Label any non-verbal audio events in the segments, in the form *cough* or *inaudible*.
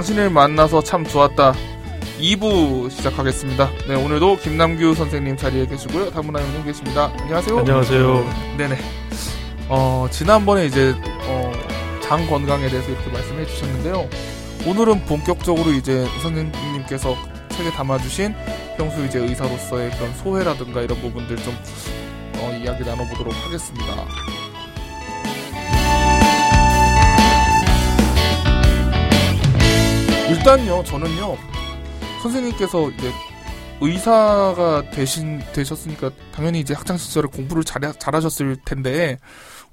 당신을 만나서 참 좋았다. 2부 시작하겠습니다. 네, 오늘도 김남규 선생님 자리에 계시고요. 다문화 형님 계십니다. 안녕하세요. 안녕하세요. 네네. 어, 지난번에 이제, 어, 장 건강에 대해서 이렇게 말씀해 주셨는데요. 오늘은 본격적으로 이제 선생님께서 책에 담아주신 평소 이제 의사로서의 그런 소회라든가 이런 부분들 좀, 어, 이야기 나눠보도록 하겠습니다. 일단요, 저는요, 선생님께서 이제 의사가 되신 되셨으니까 당연히 이제 학창 시절에 공부를 잘 잘하셨을 텐데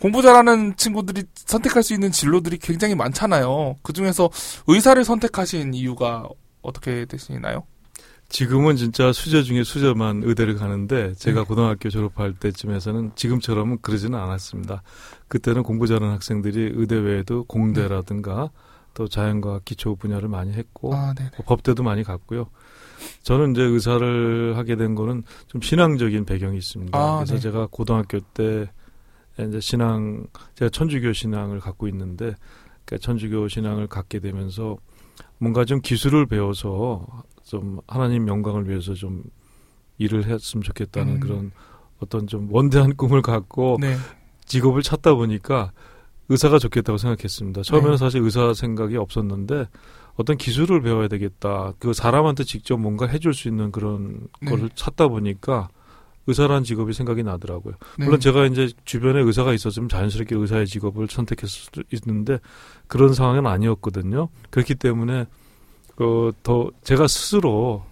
공부 잘하는 친구들이 선택할 수 있는 진로들이 굉장히 많잖아요. 그 중에서 의사를 선택하신 이유가 어떻게 되시나요? 지금은 진짜 수저 중에 수저만 의대를 가는데 제가 네. 고등학교 졸업할 때쯤에서는 지금처럼은 그러지는 않았습니다. 그때는 공부 잘하는 학생들이 의대 외에도 공대라든가 또 자연과학 기초 분야를 많이 했고 아. 뭐 법대도 많이 갔고요. 저는 이제 의사를 하게 된 거는 좀 신앙적인 배경이 있습니다. 아, 그래서 네. 제가 고등학교 때 이제 신앙 제가 천주교 신앙을 갖고 있는데 그러니까 천주교 신앙을 갖게 되면서 뭔가 좀 기술을 배워서 좀 하나님 영광을 위해서 좀 일을 했으면 좋겠다는 음. 그런 어떤 좀 원대한 꿈을 갖고 네. 직업을 찾다 보니까 의사가 좋겠다고 생각했습니다. 처음에는 네. 사실 의사 생각이 없었는데 어떤 기술을 배워야 되겠다. 그 사람한테 직접 뭔가 해줄 수 있는 그런 네. 거를 찾다 보니까 의사라는 직업이 생각이 나더라고요. 네. 물론 제가 이제 주변에 의사가 있었으면 자연스럽게 의사의 직업을 선택했을 수도 있는데 그런 상황은 아니었거든요. 그렇기 때문에 그더 제가 스스로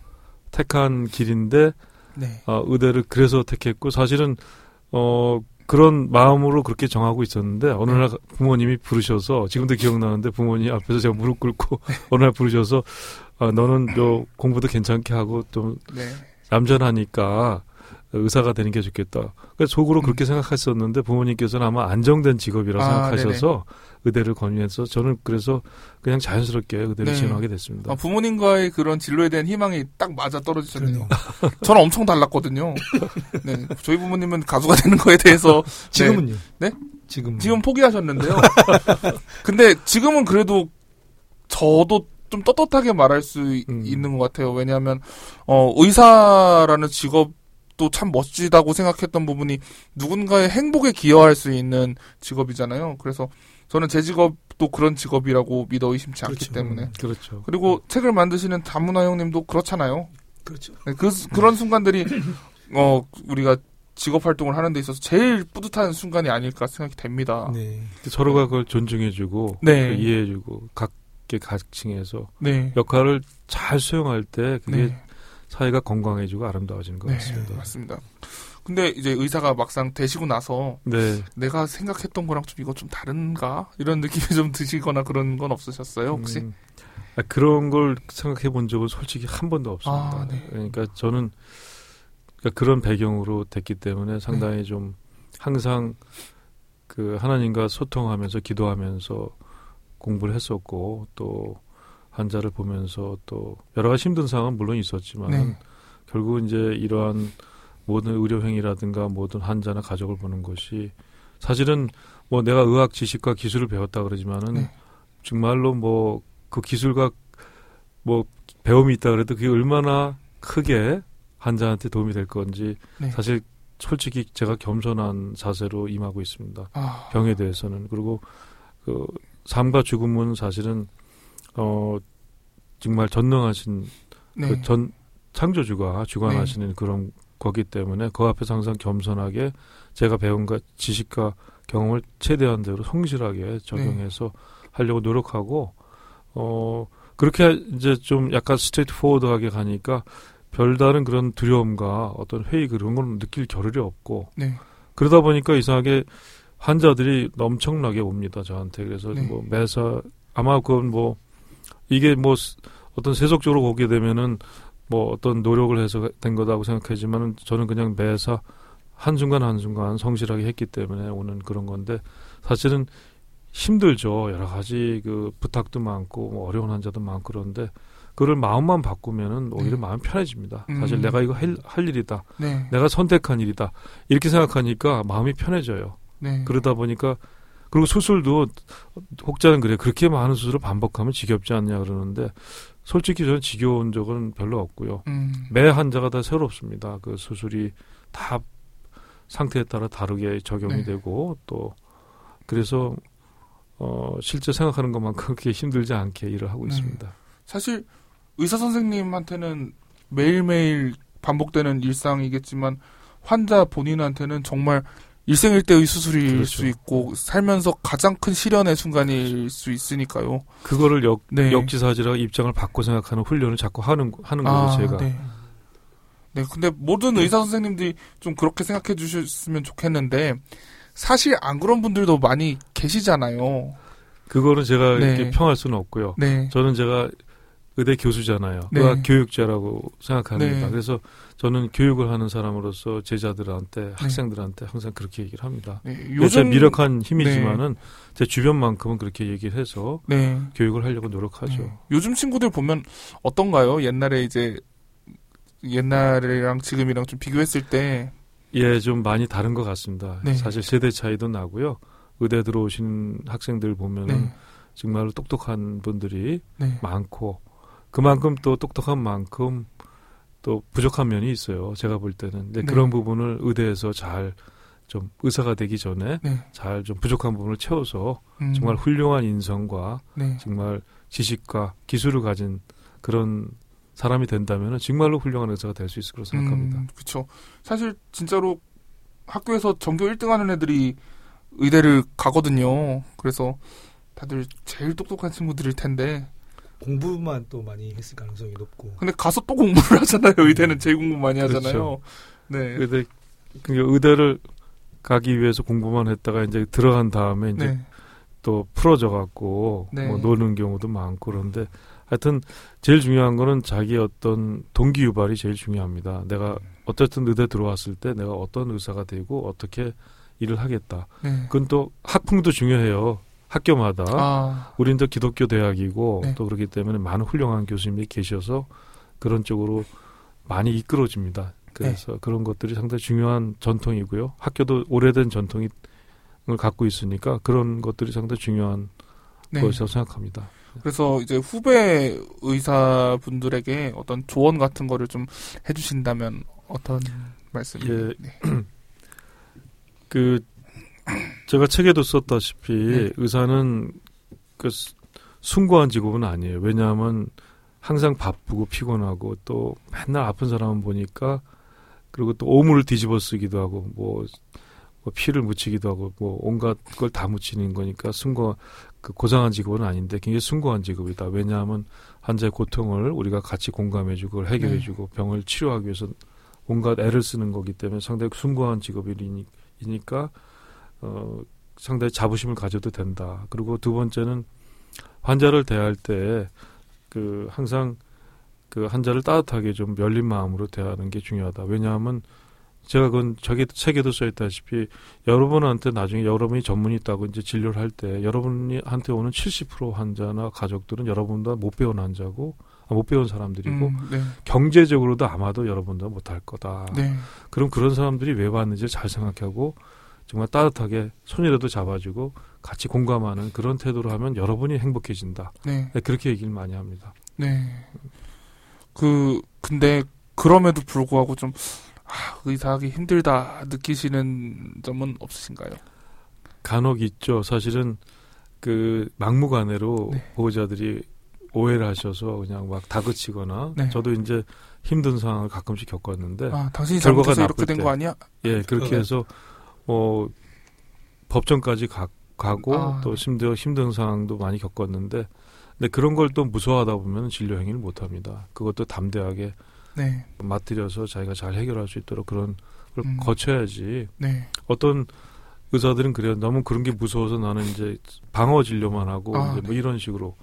택한 길인데 네. 어, 의대를 그래서 택했고 사실은 어 그런 마음으로 그렇게 정하고 있었는데 어느 날 부모님이 부르셔서 지금도 기억나는데 부모님 앞에서 제가 무릎 꿇고 *laughs* 어느 날 부르셔서 아, 너는 요 공부도 괜찮게 하고 좀 네. 얌전하니까 의사가 되는 게 좋겠다. 그래서 속으로 음. 그렇게 생각했었는데 부모님께서는 아마 안정된 직업이라 아, 생각하셔서 의대를 권유해서 저는 그래서 그냥 자연스럽게 의대를 네. 지원하게 됐습니다. 아, 부모님과의 그런 진로에 대한 희망이 딱 맞아 떨어지셨네요. *laughs* 저는 엄청 달랐거든요. 네. 저희 부모님은 가수가 되는 거에 대해서 *laughs* 지금은요? 네? 지금 지금 포기하셨는데요. *laughs* 근데 지금은 그래도 저도 좀 떳떳하게 말할 수 이- 음. 있는 것 같아요. 왜냐하면 어, 의사라는 직업도 참 멋지다고 생각했던 부분이 누군가의 행복에 기여할 수 있는 직업이잖아요. 그래서 저는 제 직업도 그런 직업이라고 믿어 의심치 않기 그렇죠. 때문에. 그렇죠. 그리고 책을 만드시는 다문화 형님도 그렇잖아요. 그렇죠. 네, 그 그런 순간들이 어 우리가 직업 활동을 하는 데 있어서 제일 뿌듯한 순간이 아닐까 생각이 됩니다. 네. 서로가 그걸 존중해주고 네. 그 이해해주고 각계 각층에서 네. 역할을 잘 수행할 때 그게 네. 사회가 건강해지고 아름다워지는 것 네, 같습니다. 맞습니다. 근데 이제 의사가 막상 되시고 나서 네. 내가 생각했던 거랑 좀 이거 좀 다른가 이런 느낌이 좀 드시거나 그런 건 없으셨어요 혹시? 음, 아, 그런 걸 생각해 본 적은 솔직히 한 번도 없습니다. 아, 네. 그러니까 저는 그러니까 그런 배경으로 됐기 때문에 상당히 네. 좀 항상 그 하나님과 소통하면서 기도하면서 공부를 했었고 또 환자를 보면서 또 여러 가지 힘든 상황은 물론 있었지만 네. 결국 이제 이러한 모든 의료 행위라든가 모든 환자나 가족을 보는 것이 사실은 뭐 내가 의학 지식과 기술을 배웠다 그러지만은 네. 정말로 뭐 그 기술과 뭐 배움이 있다 그래도 그게 얼마나 크게 환자한테 도움이 될 건지 네. 사실 솔직히 제가 겸손한 자세로 임하고 있습니다. 아, 병에 대해서는 그리고 그 삶과 죽음은 사실은 어 정말 전능하신 네. 그전 창조주가 주관하시는 그런 거기 때문에 그 앞에서 항상 겸손하게 제가 배운 것 지식과 경험을 최대한 대로 성실하게 적용해서 하려고 노력하고 어 그렇게 이제 좀 약간 straightforward하게 가니까 별다른 그런 두려움과 어떤 회의 그런 걸 느낄 겨를이 없고 네. 그러다 보니까 이상하게 환자들이 엄청나게 옵니다 저한테 그래서 네. 뭐 매사 아마 그건 뭐 이게 뭐 스- 어떤 세속적으로 보게 되면은 뭐 어떤 노력을 해서 된 거다고 생각하지만은 저는 그냥 매사 한순간 한순간 성실하게 했기 때문에 오는 그런 건데 사실은 힘들죠 여러 가지 그 부탁도 많고 뭐 어려운 환자도 많고 그런데 그걸 마음만 바꾸면은 오히려 네. 마음 편해집니다 음. 사실 내가 이거 할, 할 일이다 네. 내가 선택한 일이다 이렇게 생각하니까 마음이 편해져요 네. 그러다 보니까 그리고 수술도 혹자는 그래 그렇게 많은 수술을 반복하면 지겹지 않냐 그러는데 솔직히 저는 지겨운 적은 별로 없고요. 음. 매 환자가 다 새롭습니다. 그 수술이 다 상태에 따라 다르게 적용이 네. 되고 또 그래서 어 실제 생각하는 것만큼 *laughs* 그렇게 힘들지 않게 일을 하고 네. 있습니다. 사실 의사 선생님한테는 매일매일 반복되는 일상이겠지만 환자 본인한테는 정말 일생일대의 수술일 그렇죠. 수 있고 살면서 가장 큰 시련의 순간일 수 있으니까요. 그거를 역 네. 역지사지라 입장을 바꿔 생각하는 훈련을 자꾸 하는 하는 거예요, 아, 제가. 네. 네, 근데 모든 의사 선생님들이 좀 그렇게 생각해 주셨으면 좋겠는데 사실 안 그런 분들도 많이 계시잖아요. 그거는 제가 네. 이렇게 평할 수는 없고요. 네. 저는 제가 의대 교수잖아요. 네. 의학 교육자라고 생각합니다. 네. 그래서 저는 교육을 하는 사람으로서 제자들한테 학생들한테 항상 그렇게 얘기를 합니다. 네, 제 요즘 미력한 힘이지만은 제 주변만큼은 그렇게 얘기를 해서 네. 교육을 하려고 노력하죠. 네. 요즘 친구들 보면 어떤가요? 옛날에 이제 옛날이랑 지금이랑 좀 비교했을 때 예, 좀 많이 다른 것 같습니다. 네. 사실 세대 차이도 나고요. 의대 들어오신 학생들 보면은 네. 정말로 똑똑한 분들이 네. 많고 그만큼 또 똑똑한 만큼 또 부족한 면이 있어요. 제가 볼 때는. 근데 네. 그런 부분을 의대에서 잘 좀 의사가 되기 전에 네. 잘좀 부족한 부분을 채워서 음, 정말 훌륭한 인성과 네. 정말 지식과 기술을 가진 그런 사람이 된다면 정말로 훌륭한 의사가 될 수 있을 거라고 생각합니다. 음, 그렇죠. 사실 진짜로 학교에서 전교 1등 하는 애들이 의대를 가거든요. 그래서 다들 제일 똑똑한 친구들일 텐데 공부만 또 많이 했을 가능성이 높고 근데 가서 또 공부를 하잖아요. 의대는 제일 공부 많이 하잖아요. 그렇죠. 네. 의대 그 의대를 가기 위해서 공부만 했다가 이제 들어간 다음에 이제 네. 또 풀어져 갖고 네. 뭐 노는 경우도 많고 그런데 하여튼 제일 중요한 거는 자기 어떤 동기 유발이 제일 중요합니다. 내가 어쨌든 의대 들어왔을 때 내가 어떤 의사가 되고 어떻게 일을 하겠다. 네. 그건 또 학풍도 중요해요. 학교마다 아, 또 기독교 대학이고 네. 또 그렇기 때문에 많은 훌륭한 교수님이 계셔서 그런 쪽으로 많이 이끌어집니다. 그래서 네. 그런 것들이 상당히 중요한 전통이고요. 학교도 오래된 전통을 갖고 있으니까 그런 것들이 상당히 중요한 네. 것이라고 생각합니다. 그래서 이제 후배 의사분들에게 어떤 조언 같은 거를 좀 해주신다면 어떤 말씀? 예. 네. *clears throat* 그 제가 책에도 썼다시피 네. 의사는 그 수- 숭고한 직업은 아니에요. 왜냐하면 항상 바쁘고 피곤하고 또 맨날 아픈 사람을 보니까 그리고 또 오물을 뒤집어 쓰기도 하고 뭐, 뭐 피를 묻히기도 하고 뭐 온갖 걸 다 묻히는 거니까 숭고 그 고상한 직업은 아닌데 굉장히 숭고한 직업이다. 왜냐하면 환자의 고통을 우리가 같이 공감해주고 그걸 해결해주고 병을 치료하기 위해서 온갖 애를 쓰는 거기 때문에 상당히 숭고한 직업이니까 어, 상당히 자부심을 가져도 된다. 그리고 두 번째는 환자를 대할 때 그 항상 그 환자를 따뜻하게 좀 열린 마음으로 대하는 게 중요하다. 왜냐하면 제가 그건 저기 책에도 써 있다시피 여러분한테 나중에 여러분이 전문이 있다고 이제 진료를 할 때 여러분한테 오는 70% 환자나 가족들은 여러분보다 못 배운 환자고 아, 못 배운 사람들이고 음, 네. 경제적으로도 아마도 여러분보다 못할 거다. 네. 그럼 그런 사람들이 왜 왔는지 잘 생각하고 정말 따뜻하게 손이라도 잡아주고 같이 공감하는 그런 태도로 하면 여러분이 행복해진다. 네. 네, 그렇게 얘기를 많이 합니다. 네. 그 근데 그럼에도 불구하고 좀 아, 의사하기 힘들다 느끼시는 점은 없으신가요? 간혹 있죠. 사실은 그 막무가내로 네. 보호자들이 오해를 하셔서 그냥 막 다그치거나 네. 저도 이제 힘든 상황을 가끔씩 겪었는데 아, 당신이 결과가 나쁠 된 때. 거 아니야? 예 그렇게 어. 해서 뭐 법정까지 가, 가고 아, 또 네. 심지어 힘든 상황도 많이 겪었는데 근데 그런 걸 또 무서워하다 보면 진료 행위를 못 합니다. 그것도 담대하게 네. 맞들여서 자기가 잘 해결할 수 있도록 그런 걸 음. 거쳐야지 네. 어떤 의사들은 그래요. 너무 그런 게 무서워서 나는 이제 방어 진료만 하고 아, 뭐 네. 이런 식으로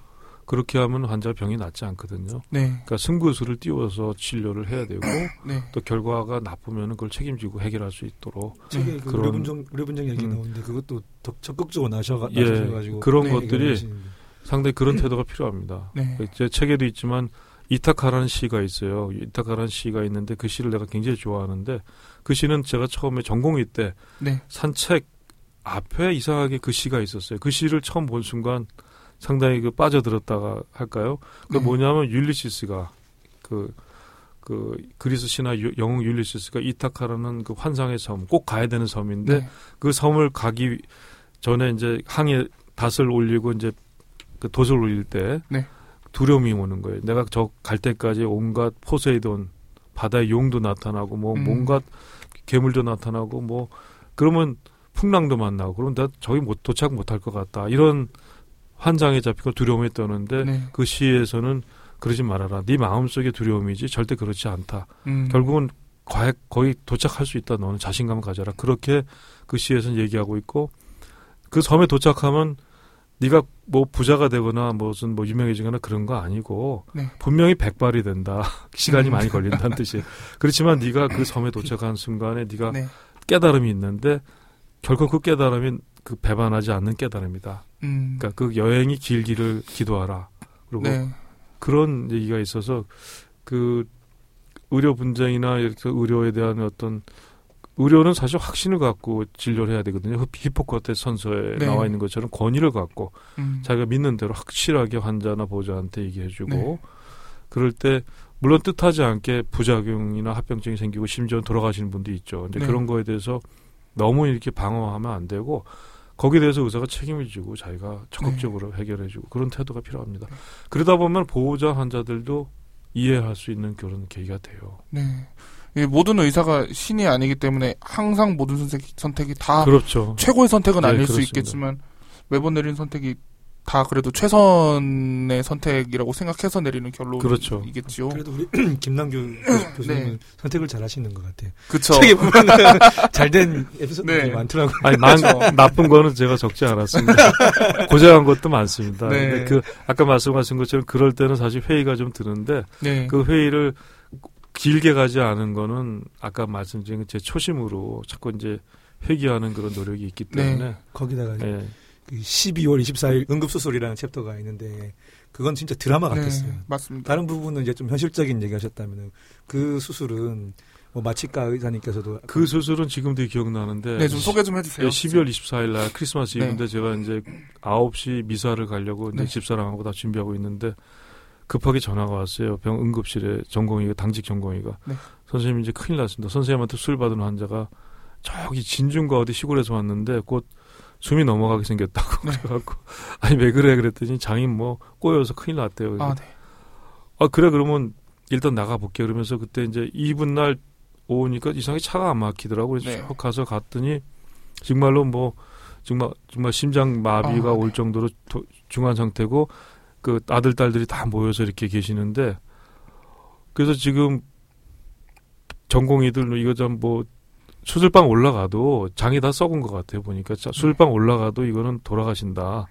그렇게 하면 환자 병이 낫지 않거든요. 네. 그러니까 승부수를 띄워서 진료를 해야 되고 네. 또 결과가 나쁘면 그걸 책임지고 해결할 수 있도록 책에 그 그런- 의료분정 의료분정 얘기 음. 나오는데 그것도 더 적극적으로 나셔가 예, 나셔가지고 그런 네, 것들이 상당히 그런 태도가 필요합니다. 네. 제 책에도 있지만 이타카라는 시가 있어요. 이타카라는 시가 있는데 그 시를 내가 굉장히 좋아하는데 그 시는 제가 처음에 전공의 때 네. 산 책 앞에 이상하게 그 시가 있었어요. 그 시를 처음 본 순간 상당히 그 빠져들었다고 할까요? 그 네. 뭐냐면 율리시스가 그, 그 그리스 신화 유- 영웅 율리시스가 이타카라는 그 환상의 섬, 꼭 가야 되는 섬인데 네. 그 섬을 가기 전에 이제 항해 닻을 올리고 이제 그 돛을 올릴 때 네. 두려움이 오는 거예요. 내가 저 갈 때까지 온갖 포세이돈 바다의 용도 나타나고 뭐 음. 뭔가 괴물도 나타나고 뭐 그러면 풍랑도 만나고 그럼 나 저기 못 도착 못할 것 같다 이런 환장에 잡히고 두려움에 떠는데 네. 그 시에서는 그러지 말아라. 네 마음속의 두려움이지 절대 그렇지 않다. 음. 결국은 과- 거의 도착할 수 있다. 너는 자신감을 가져라. 그렇게 그 시에서는 얘기하고 있고 그 섬에 도착하면 네가 뭐 부자가 되거나 무슨 뭐 유명해지거나 그런 거 아니고 네. 분명히 백발이 된다. *laughs* 시간이 음. 많이 걸린다는 뜻이에요. 그렇지만 네가 그 섬에 도착한 순간에 네가 네. 깨달음이 있는데 결코 그 깨달음이 그 배반하지 않는 깨달음이다. 음. 그러니까 그 여행이 길기를 기도하라. 그리고 네. 그런 얘기가 있어서 그 의료 분쟁이나 이렇게 의료에 대한 어떤 의료는 사실 확신을 갖고 진료를 해야 되거든요. 히- 히포크라테스 선서에 네. 나와 있는 것처럼 권위를 갖고 음. 자기가 믿는 대로 확실하게 환자나 보호자한테 얘기해주고 네. 그럴 때 물론 뜻하지 않게 부작용이나 합병증이 생기고 심지어 돌아가시는 분도 있죠. 근데 네. 그런 거에 대해서 너무 이렇게 방어하면 안 되고 거기에 대해서 의사가 책임을 지고 자기가 적극적으로 네. 해결해주고 그런 태도가 필요합니다. 그러다 보면 보호자 환자들도 이해할 수 있는 그런 계기가 돼요. 네. 이 모든 의사가 신이 아니기 때문에 항상 모든 선택, 선택이 다 그렇죠. 최고의 선택은 네, 아닐 수 그렇습니다. 있겠지만 매번 내리는 선택이 다 그래도 최선의 선택이라고 생각해서 내리는 그렇죠. 결론이겠지요. 그래도 우리 *clears throat* 김남규 교수- 교수님은 네. 선택을 잘 하시는 것 같아요. 그쵸. 책에 보면 *laughs* 잘된 에피소드들이 네. 많더라고요. 아니, 난, 나쁜 거는 제가 적지 않았습니다. *laughs* 고생한 것도 많습니다. 네. 근데 그, 아까 말씀하신 것처럼 그럴 때는 사실 회의가 좀 드는데, 네. 그 회의를 길게 가지 않은 거는 아까 말씀드린 제 초심으로 자꾸 이제 회귀하는 그런 노력이 있기 때문에, 거기다가 예. 그 12월 24일 응급수술이라는 챕터가 있는데 그건 진짜 드라마 같았어요. 네, 맞습니다. 다른 부분은 이제 좀 현실적인 얘기 하셨다면 그 수술은 뭐 마취과 의사님께서도 그 수술은 지금도 기억나는데, 네, 좀 소개 좀 해주세요. 예, 12월 24일 날 크리스마스 네. 이브인데 제가 이제 9시 미사를 가려고 이제 네. 집사람하고 다 준비하고 있는데 급하게 전화가 왔어요. 병 응급실에 전공의가 당직 전공의가 네. 선생님 이제 큰일 났습니다. 선생님한테 술 받은 환자가 저기 진중과 어디 시골에서 왔는데 곧 숨이 넘어가게 생겼다고 네. 그래갖고 *laughs* 아니 왜 그래 그랬더니 장인 뭐 꼬여서 큰일 났대요. 아, 아, 네. 아 그래 그러면 일단 나가 볼게 그러면서 그때 이제 이분 날 오니까 이상하게 차가 안 막히더라고 그래서 네. 쭉 가서 갔더니 정말로 뭐 정말 정말 심장 마비가 아, 올 네. 정도로 도- 중한 상태고 그 아들 딸들이 다 모여서 이렇게 계시는데 그래서 지금 전공의들 이거 좀 뭐 수술방 올라가도 장이 다 썩은 것 같아요 보니까 자, 수술방 올라가도 이거는 돌아가신다.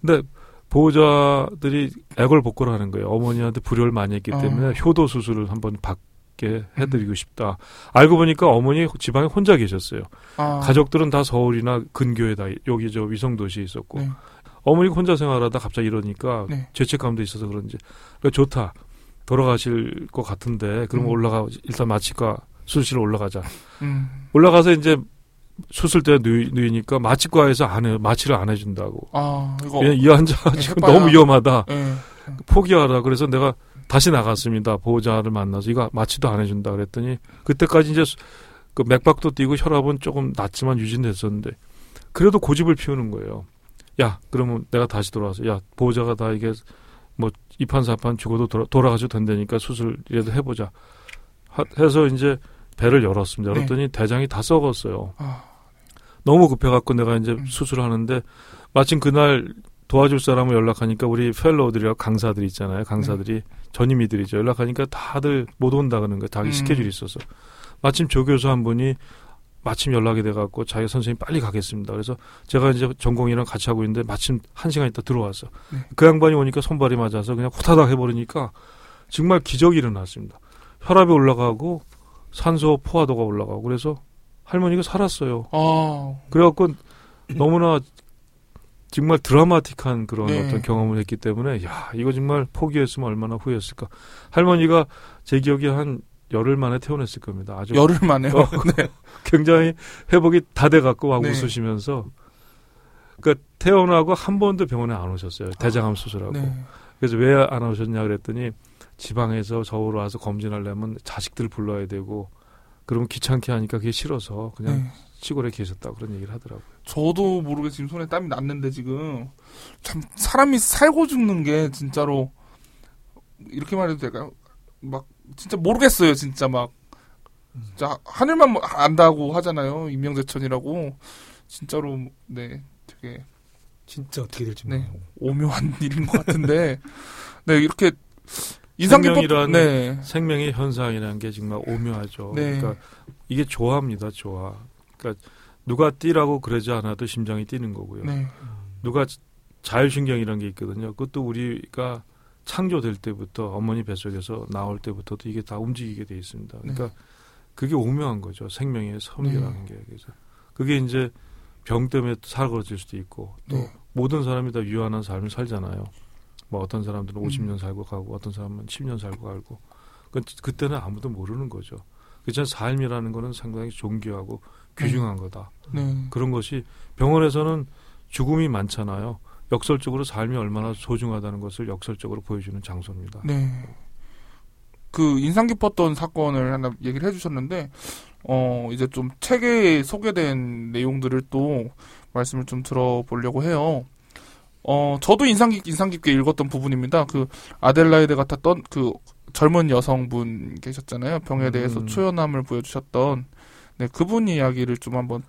근데 보호자들이 애걸복걸을 하는 거예요. 어머니한테 불효를 많이 했기 때문에 어. 효도 수술을 한번 받게 해드리고 싶다. 알고 보니까 어머니 지방에 혼자 계셨어요. 아, 가족들은 다 서울이나 근교에 다 여기 저 위성도시에 있었고 네. 어머니가 혼자 생활하다 갑자기 이러니까 네. 죄책감도 있어서 그런지 그러니까 좋다 돌아가실 것 같은데 그럼 음. 올라가 일단 마취과 수술실 올라가자 음, 올라가서 이제 수술대 누이, 누이니까 마취과에서 안 해, 마취를 안 해준다고 아, 이거. 이 환자 네, 지금 해봐야- 너무 위험하다 예. 포기하라 그래서 내가 다시 나갔습니다 보호자를 만나서 이거 마취도 안 해준다 그랬더니 그때까지 이제 수- 그 맥박도 뛰고 혈압은 조금 낮지만 유지됐었는데 그래도 고집을 피우는 거예요. 야 그러면 내가 다시 돌아와서 야 보호자가 다 이게 뭐 이판 사판 죽어도 돌아, 돌아가셔도 된다니까 수술이라도 해보자 하- 해서 이제 배를 열었습니다. 네. 열었더니 대장이 다 썩었어요. 아, 너무 급해갖고 내가 이제 음. 수술하는데 마침 그날 도와줄 사람을 연락하니까 우리 펠로우들이랑 강사들 있잖아요. 강사들이 전임이들이죠. 연락하니까 다들 못 온다 그러는 거예요. 자기 음. 스케줄이 있어서. 마침 조교수 한 분이 마침 연락이 돼갖고 자기 선생님 빨리 가겠습니다. 그래서 제가 이제 전공이랑 같이 하고 있는데 마침 한 시간 있다 들어왔어. 네. 그 양반이 오니까 손발이 맞아서 그냥 후다닥 해버리니까 정말 기적이 일어났습니다. 혈압이 올라가고 산소 포화도가 올라가고 그래서 할머니가 살았어요. 아, 그래갖고 너무나 정말 드라마틱한 그런 네. 어떤 경험을 했기 때문에 야 이거 정말 포기했으면 얼마나 후회했을까. 할머니가 제 기억에 한 열흘 만에 퇴원했을 겁니다. 아주 열흘 만에요. 어, *laughs* *laughs* 굉장히 회복이 다 돼갖고 막 네. 웃으시면서 그러니까 태어나고 한 번도 병원에 안 오셨어요. 대장암 수술하고. 네. 그래서 왜 안 오셨냐 그랬더니 지방에서 서울 와서 검진하려면 자식들 불러야 되고 그러면 귀찮게 하니까 그게 싫어서 그냥 네. 시골에 계셨다 고 그런 얘기를 하더라고요. 저도 모르게 지금 손에 땀이 났는데 지금 참 사람이 살고 죽는 게 진짜로 이렇게 말해도 될까요? 막 진짜 모르겠어요. 진짜 막 진짜 하늘만 뭐 안다고 하잖아요. 임명재천이라고 진짜로 네 되게 진짜 어떻게 될지 네. 오묘한 *laughs* 일인 것 같은데 네 이렇게 생명이란 네 생명의 현상이라는 게 정말 오묘하죠. 네. 그러니까 이게 조화입니다. 조화. 그러니까 누가 뛰라고 그러지 않아도 심장이 뛰는 거고요. 네. 누가 자율신경이라는 게 있거든요. 그것도 우리가 창조될 때부터 어머니 뱃속에서 나올 때부터도 이게 다 움직이게 돼 있습니다. 그러니까 그게 오묘한 거죠. 생명의 섬이라는 게. 그래서 그게 이제 병 때문에 사그러질 수도 있고 또 네. 모든 사람이 다 유한한 삶을 살잖아요. 뭐 어떤 음. 사람들은 50년 살고 가고 어떤 사람은 10년 살고 가고 그 그때는 아무도 모르는 거죠. 그렇지만 삶이라는 거는 상당히 존귀하고 귀중한 거다. 네. 그런 것이 병원에서는 죽음이 많잖아요. 역설적으로 삶이 얼마나 소중하다는 것을 역설적으로 보여주는 장소입니다. 네. 그 인상 깊었던 사건을 하나 얘기를 해주셨는데, 어, 이제 좀 책에 소개된 내용들을 또 말씀을 좀 들어보려고 해요. 어, 저도 인상, 깊, 인상 깊게 읽었던 부분입니다. 그 아델라이드 같았던 그 젊은 여성분 계셨잖아요. 병에 대해서 음. 초연함을 보여주셨던, 네, 그분 이야기를 좀 한번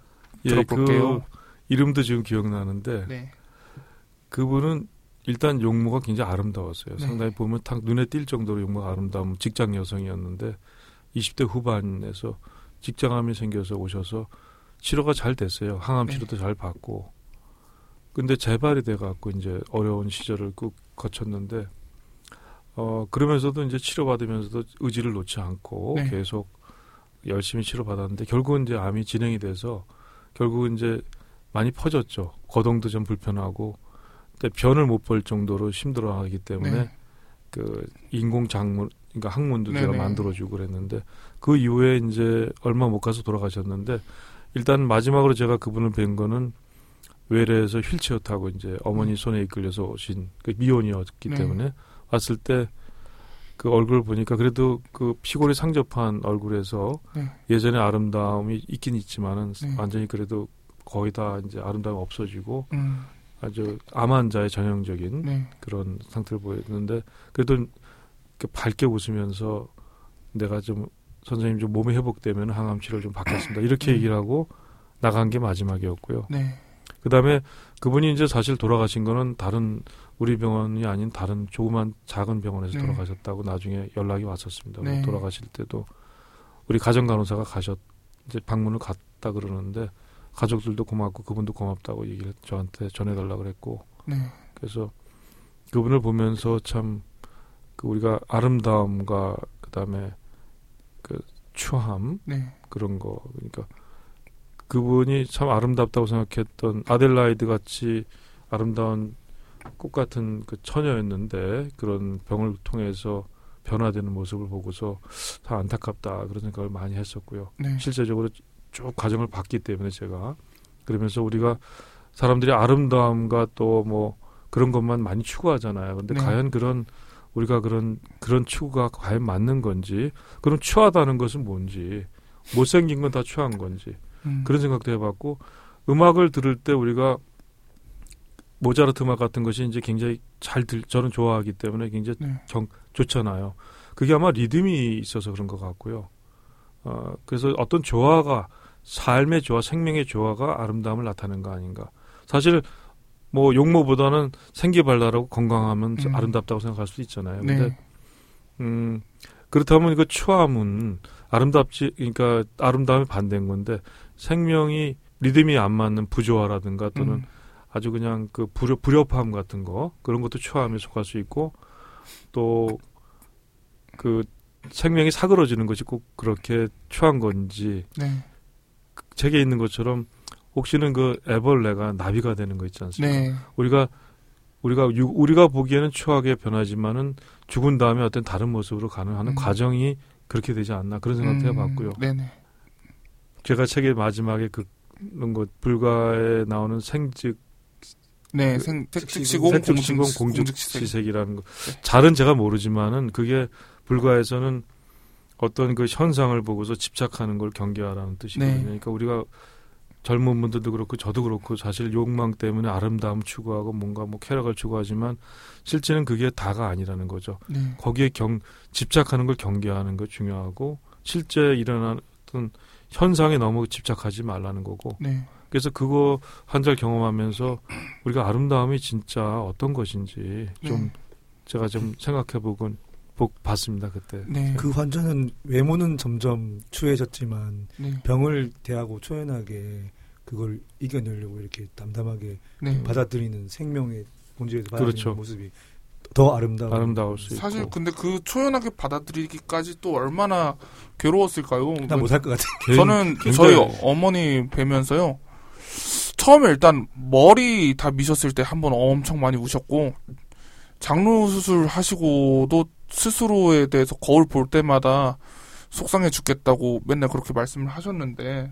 예, 들어볼게요. 그 이름도 지금 기억나는데 네. 그분은 일단 용모가 굉장히 아름다웠어요. 네. 상당히 보면 탁 눈에 띌 정도로 용모가 아름다운 직장 여성이었는데 20대 후반에서 직장암이 생겨서 오셔서 치료가 잘 됐어요. 항암 네. 치료도 잘 받고. 근데 재발이 돼 갖고 이제 어려운 시절을 꾹 거쳤는데 어 그러면서도 이제 치료 받으면서도 의지를 놓지 않고 네. 계속 열심히 치료 받았는데 결국은 이제 암이 진행이 돼서 결국은 이제 많이 퍼졌죠. 거동도 좀 불편하고 근데 변을 못 볼 정도로 힘들어하기 때문에 네. 그 인공 장문 그러니까 항문도 제가. 만들어주고 그랬는데 그 이후에 이제 얼마 못 가서 돌아가셨는데 일단 마지막으로 제가 그분을 뵌 거는 외래에서 휠체어 타고 이제 어머니 손에 이끌려서 오신 그 미혼이었기 네. 때문에 왔을 때 그 얼굴 보니까 그래도 그 피골이 상접한 얼굴에서 네. 예전에 아름다움이 있긴 있지만은 네. 완전히 그래도 거의 다 이제 아름다움이 없어지고 음, 아주 암 환자의 전형적인 네. 그런 상태를 보였는데 그래도 이렇게 밝게 웃으면서 내가 좀 선생님 좀 몸이 회복되면 항암 치료를 좀 받겠습니다 이렇게 음. 얘기를 하고 나간 게 마지막이었고요. 네. 그다음에 그분이 이제 사실 돌아가신 거는 다른 우리 병원이 아닌 다른 조그만 작은 병원에서 네. 돌아가셨다고 나중에 연락이 왔었습니다. 네. 돌아가실 때도 우리 가정 간호사가 가셨 이제 방문을 갔다 그러는데 가족들도 고맙고 그분도 고맙다고 얘기를 저한테 전해달라 그랬고 네. 그래서 그분을 보면서 참 그 우리가 아름다움과 그다음에 그 추함 네. 그런 거 그러니까 그분이 참 아름답다고 생각했던 아델라이드 같이 아름다운 꽃 같은 그 처녀였는데 그런 병을 통해서 변화되는 모습을 보고서 참 안타깝다 그런 생각을 많이 했었고요. 네. 실제적으로 쭉 과정을 봤기 때문에 제가 그러면서 우리가 사람들이 아름다움과 또 뭐 그런 것만 많이 추구하잖아요. 근데 네. 과연 그런 우리가 그런 그런 추구가 과연 맞는 건지 그럼 추하다는 것은 뭔지 못생긴 건 다 추한 건지 음. 그런 생각도 해봤고 음악을 들을 때 우리가 모차르트 음악 같은 것이 이제 굉장히 잘 들, 저는 좋아하기 때문에 굉장히 네. 정, 좋잖아요. 그게 아마 리듬이 있어서 그런 것 같고요. 어, 그래서 어떤 조화가 삶의 조화, 생명의 조화가 아름다움을 나타내는 거 아닌가. 사실 뭐 용모보다는 생기발랄하고 건강하면 음. 아름답다고 생각할 수도 있잖아요. 근데 네. 음, 그렇다면 그 추함은 아름답지, 그러니까 아름다움이 반대인 건데 생명이 리듬이 안 맞는 부조화라든가 또는 음. 아주 그냥 그 불협, 불협함 같은 거 그런 것도 추함에 속할 수 있고 또 그 생명이 사그러지는 것이 꼭 그렇게 추한 건지 네. 책에 있는 것처럼 혹시는 그 애벌레가 나비가 되는 거 있지 않습니까? 네. 우리가 우리가 유- 우리가 보기에는 추하게 변하지만은 죽은 다음에 어떤 다른 모습으로 가능하는 음. 과정이 그렇게 되지 않나 그런 생각도 음, 해봤고요. 네네. 제가 책의 마지막에 그 그런 것 불가에 나오는 생즉 네, 그 생, 택시공, 택시공 공직, 공직시생. 공직시색이라는 거. 네. 잘은 제가 모르지만은 그게 불가에서는 어떤 그 현상을 보고서 집착하는 걸 경계하라는 뜻이거든요. 네. 그러니까 우리가 젊은 분들도 그렇고 저도 그렇고 사실 욕망 때문에 아름다움 추구하고 뭔가 뭐 쾌락을 추구하지만 실제는 그게 다가 아니라는 거죠. 네, 거기에 경 집착하는 걸 경계하는 거 중요하고 실제 일어나는 어떤 현상에 너무 집착하지 말라는 거고 네, 그래서 그거 한 달 경험하면서 우리가 아름다움이 진짜 어떤 것인지 좀 네. 제가 좀 생각해 보곤 복 봤습니다 그때. 네, 그 환자는 외모는 점점 추해졌지만 네, 병을 대하고 초연하게 그걸 이겨내려고 이렇게 담담하게 네. 받아들이는 생명의 본질에서 받아들이는 그렇죠. 모습이 더 아름다워. 아름다울 수 있고. 사실 근데 그 초연하게 받아들이기까지 또 얼마나 괴로웠을까요? 나 못 할 것 같아. 개인- 저는 굉장히- 저희 어머니 뵈면서요. 처음에 일단 머리 다 미셨을 때 한 번 엄청 많이 우셨고 장루 수술 하시고도 스스로에 대해서 거울 볼 때마다 속상해 죽겠다고 맨날 그렇게 말씀을 하셨는데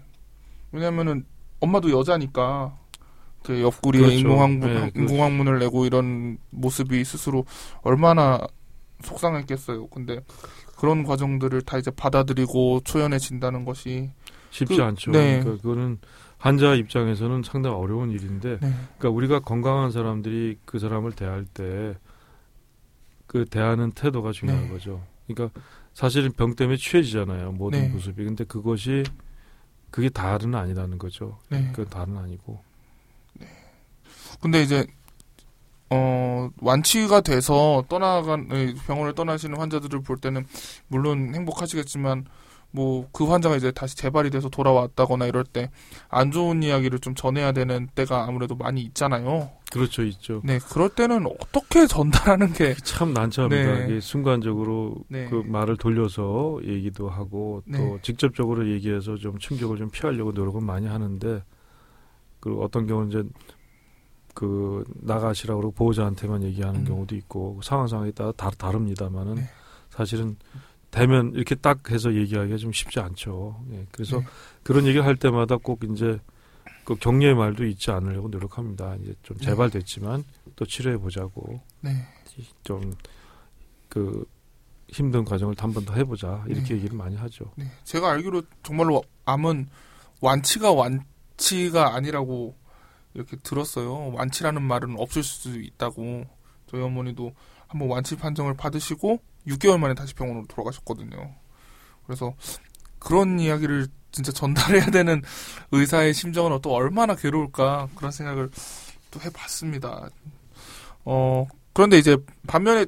왜냐면은 엄마도 여자니까 그 옆구리에 그렇죠. 인공항문, 네, 그- 인공항문을 내고 이런 모습이 스스로 얼마나 속상했겠어요. 근데 그런 과정들을 다 이제 받아들이고 초연해진다는 것이 쉽지 그- 않죠. 네. 그러니까 그거는 환자 입장에서는 상당히 어려운 일인데, 네. 그러니까 우리가 건강한 사람들이 그 사람을 대할 때 그 대하는 태도가 중요한 네. 거죠. 그러니까 사실은 병 때문에 취해지잖아요. 모든 네. 모습이. 근데 그것이 그게 다는 아니라는 거죠. 네. 그 다는 아니고. 근데 이제 어 완치가 돼서 떠나간 에, 병원을 떠나시는 환자들을 볼 때는 물론 행복하시겠지만 뭐 그 환자가 이제 다시 재발이 돼서 돌아왔다거나 이럴 때 안 좋은 이야기를 좀 전해야 되는 때가 아무래도 많이 있잖아요. 그렇죠, 있죠. 네, 그럴 때는 어떻게 전달하는 게 참 난처합니다. 네. 순간적으로 네. 그 말을 돌려서 얘기도 하고 또 네. 직접적으로 얘기해서 좀 충격을 좀 피하려고 노력은 많이 하는데 그 어떤 경우는 이제 그 나가시라고 그러고 보호자한테만 얘기하는 음. 경우도 있고 상황 상황에 따라 다, 다릅니다만은 네. 사실은 대면 이렇게 딱 해서 얘기하기가 좀 쉽지 않죠. 예, 그래서 네. 그런 얘기를 할 때마다 꼭 이제 그 격려의 말도 잊지 않으려고 노력합니다. 이제 좀 네. 재발됐지만 또 치료해 보자고 네. 좀그 힘든 과정을 한 번 더 해보자 이렇게 네. 얘기를 많이 하죠. 네. 제가 알기로 정말로 암은 완치가 완치가 아니라고 이렇게 들었어요. 완치라는 말은 없을 수 있다고. 저희 어머니도 한번 완치 판정을 받으시고 6개월 만에 다시 병원으로 돌아가셨거든요. 그래서 그런 이야기를 진짜 전달해야 되는 의사의 심정은 또 얼마나 괴로울까 그런 생각을 또 해봤습니다. 어 그런데 이제 반면에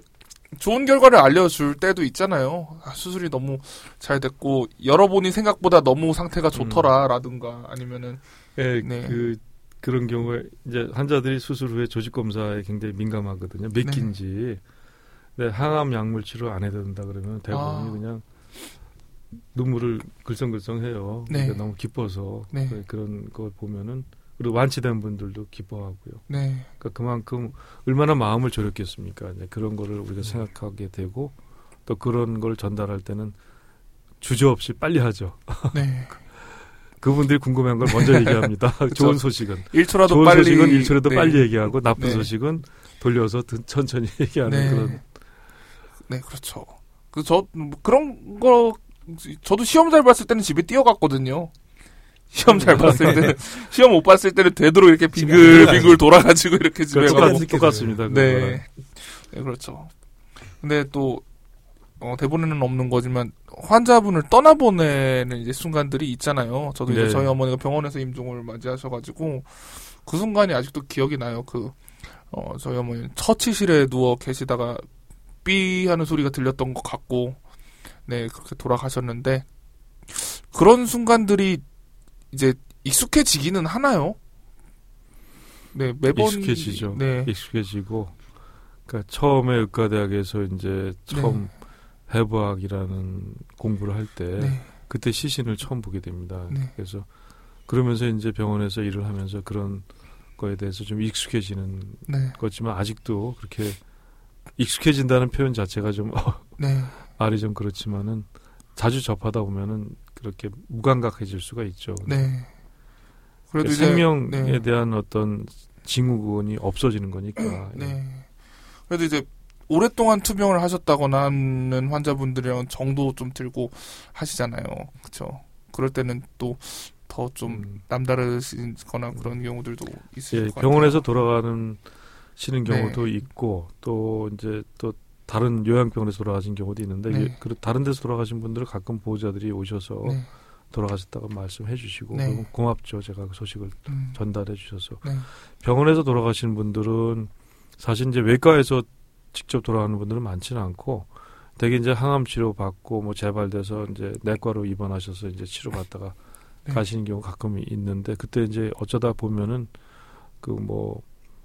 좋은 결과를 알려줄 때도 있잖아요. 아, 수술이 너무 잘 됐고 열어보니 생각보다 너무 상태가 좋더라라든가 아니면은 예, 네. 그 그런 경우에 이제 환자들이 수술 후에 조직 검사에 굉장히 민감하거든요. 몇 네. 끼인지. 네, 항암 약물 치료 안 해야 된다 그러면 대부분이 아. 그냥 눈물을 글썽글썽해요. 네. 그러니까 너무 기뻐서 네. 그- 그런 걸 보면은 그리고 완치된 분들도 기뻐하고요. 네 그러니까 그만큼 얼마나 마음을 졸였겠습니까? 이제 그런 거를 우리가 생각하게 되고 또 그런 걸 전달할 때는 주저없이 빨리 하죠. 네. *laughs* 그분들이 궁금한 걸 먼저 얘기합니다. *laughs* *laughs* 좋은 소식은 1초라도 좋은 빨리 소식은 1초라도 네. 빨리 얘기하고 나쁜 네. 소식은 돌려서 드- 천천히 *laughs* 얘기하는 네. 그런 네, 그렇죠. 그저 뭐 그런 거 저도 시험 잘 봤을 때는 집에 뛰어갔거든요. 시험 잘 봤을 때는 시험 못 봤을 때는 되도록 이렇게 빙글빙글 돌아가지고 이렇게 집에 가고 똑같, 똑같습니다. 네. 네, 그렇죠. 근데 또, 어, 대본에는 없는 거지만, 환자분을 떠나보내는 이제 순간들이 있잖아요. 저도 이제 네. 저희 어머니가 병원에서 임종을 맞이하셔가지고, 그 순간이 아직도 기억이 나요. 그, 어, 저희 어머니 처치실에 누워 계시다가, 삐 하는 소리가 들렸던 것 같고, 네, 그렇게 돌아가셨는데, 그런 순간들이 이제 익숙해지기는 하나요? 네, 매번. 익숙해지죠. 네. 익숙해지고 그러니까 처음에 의과대학에서 이제 처음 해부학이라는 공부를 할때 네. 그때 시신을 처음 보게 됩니다. 네. 그래서 그러면서 이제 병원에서 일을 하면서 그런 거에 대해서 좀 익숙해지는 네. 거지만 아직도 그렇게 익숙해진다는 표현 자체가 좀 *laughs* 네. 말이 좀 그렇지만은 자주 접하다 보면은 그렇게 무감각해질 수가 있죠. 네. 그래도 그러니까 생명에 네. 대한 어떤 징후군이 없어지는 거니까. 네. 그래도 이제 오랫동안 투병을 하셨다거나 하는 환자분들이랑 정도 좀 들고 하시잖아요. 그렇죠. 그럴 때는 또 더좀 음. 남다르시거나 그런 경우들도 있을 예, 것 병원에서 같아요. 돌아가는 시는 네. 경우도 있고 또 이제 또 다른 요양병원에서 돌아가신 경우도 있는데 네. 그 다른 데서 돌아가신 분들은 가끔 보호자들이 오셔서 네. 돌아가셨다고 말씀해 주시고 네. 고맙죠 제가 그 소식을 음. 전달해 주셔서 네. 병원에서 돌아가시는 분들은 사실 이제 외과에서 직접 돌아가는 분들은 많지는 않고 대개 이제 항암 치료 받고 뭐 재발돼서 이제 내과로 입원하셔서 이제 치료 받다가 네. 가시는 경우 가끔 있는데 그때 이제 어쩌다 보면은 그 뭐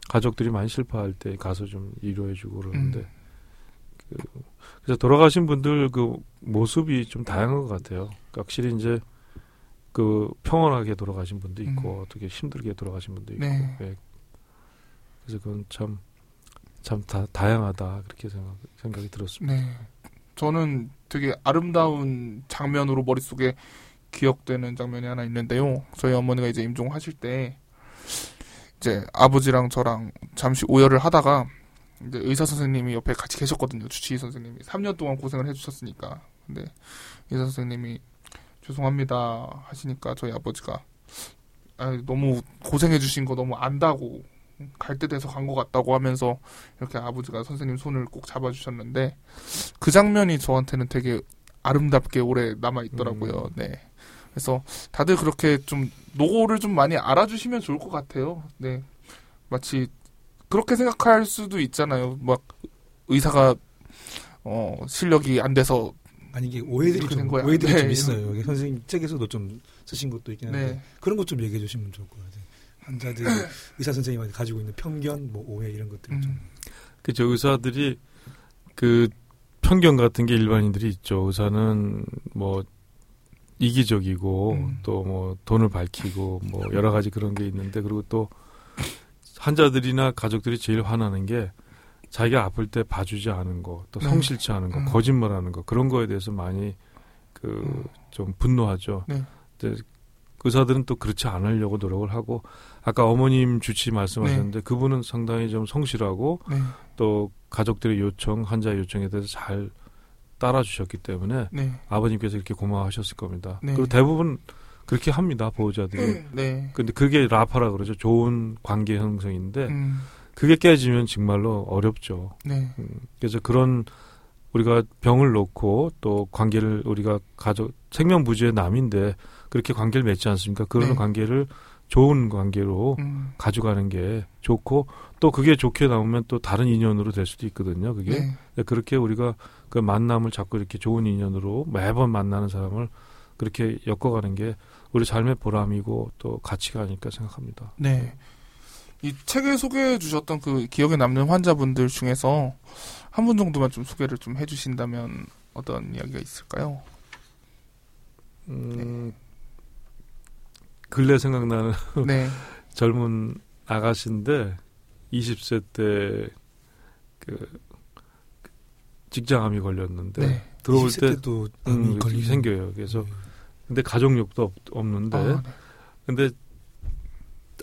가족들이 많이 실패할 때 가서 좀 위로해주고 그러는데 음. 그 그래서 돌아가신 분들 그 모습이 좀 다양한 것 같아요. 그러니까 확실히 이제 그 평온하게 돌아가신 분도 있고 음. 어떻게 힘들게 돌아가신 분도 있고 네. 예. 그래서 그건 참 참 다, 다양하다 그렇게 생각, 생각이 들었습니다. 네. 저는 되게 아름다운 장면으로 머릿속에 기억되는 장면이 하나 있는데요. 저희 어머니가 이제 임종하실 때 이제 아버지랑 저랑 잠시 오열을 하다가 이제 의사 선생님이 옆에 같이 계셨거든요. 주치의 선생님이 3년 동안 고생을 해주셨으니까. 근데 의사 선생님이 죄송합니다 하시니까 저희 아버지가 아, 너무 고생해주신 거 너무 안다고 갈 때 돼서 간 것 같다고 하면서 이렇게 아버지가 선생님 손을 꼭 잡아주셨는데 그 장면이 저한테는 되게 아름답게 오래 남아 있더라고요. 음. 네. 그래서 다들 그렇게 좀 노고를 좀 많이 알아주시면 좋을 것 같아요. 네. 마치 그렇게 생각할 수도 있잖아요. 막 의사가 어 실력이 안 돼서 아니 이게 오해들이 좀된 거야. 오해들이 네. 좀 있어요. 선생님 책에서도 좀 쓰신 것도 있긴 한데 네. 그런 것 좀 얘기해 주시면 좋을 것 같아요. 환자들이 의사 선생님한테 가지고 있는 편견, 뭐 오해 이런 것들 좀. 음, 그죠 의사들이 그 편견 같은 게 일반인들이 있죠. 의사는 뭐 이기적이고 음. 또뭐 돈을 밝히고 뭐 여러 가지 그런 게 있는데 그리고 또 환자들이나 가족들이 제일 화나는 게 자기가 아플 때 봐주지 않은 거, 또 네. 성실치 않은 거, 음. 거짓말하는 거 그런 거에 대해서 많이 그 좀 분노하죠. 네. 근데 의사들은 또 그렇지 않으려고 노력을 하고 아까 어머님 주치 말씀하셨는데 그분은 상당히 좀 성실하고 네. 또 가족들의 요청, 환자 의 요청에 대해서 잘 따라주셨기 때문에 네. 아버님께서 이렇게 고마워하셨을 겁니다. 네. 그리고 대부분 그렇게 합니다 보호자들이. 네. 근데 그게 라파라 그러죠. 좋은 관계 형성인데 음, 그게 깨지면 정말로 어렵죠. 네. 음, 그래서 그런 우리가 병을 놓고 또 관계를 우리가 가족 생명 부지의 남인데 그렇게 관계를 맺지 않습니까? 그런 네. 관계를 좋은 관계로 음, 가져가는 게 좋고 또 그게 좋게 나오면 또 다른 인연으로 될 수도 있거든요. 그게 네. 네, 그렇게 우리가 그 만남을 자꾸 이렇게 좋은 인연으로 매번 만나는 사람을 그렇게 엮어가는 게 우리 삶의 보람이고 또 가치가 아닐까 생각합니다. 네. 이 책에 소개해 주셨던 그 기억에 남는 환자분들 중에서 한 분 정도만 좀 소개를 좀 해주신다면 어떤 이야기가 있을까요? 음, 근래 생각나는 *laughs* 네. 젊은 아가씨인데 20세 때 그 직장암이 걸렸는데 네. 들어올 20세 때 때도 음, 걸리는 생겨요. 그래서 네. 근데 가족력도 없, 없는데 아, 네. 근데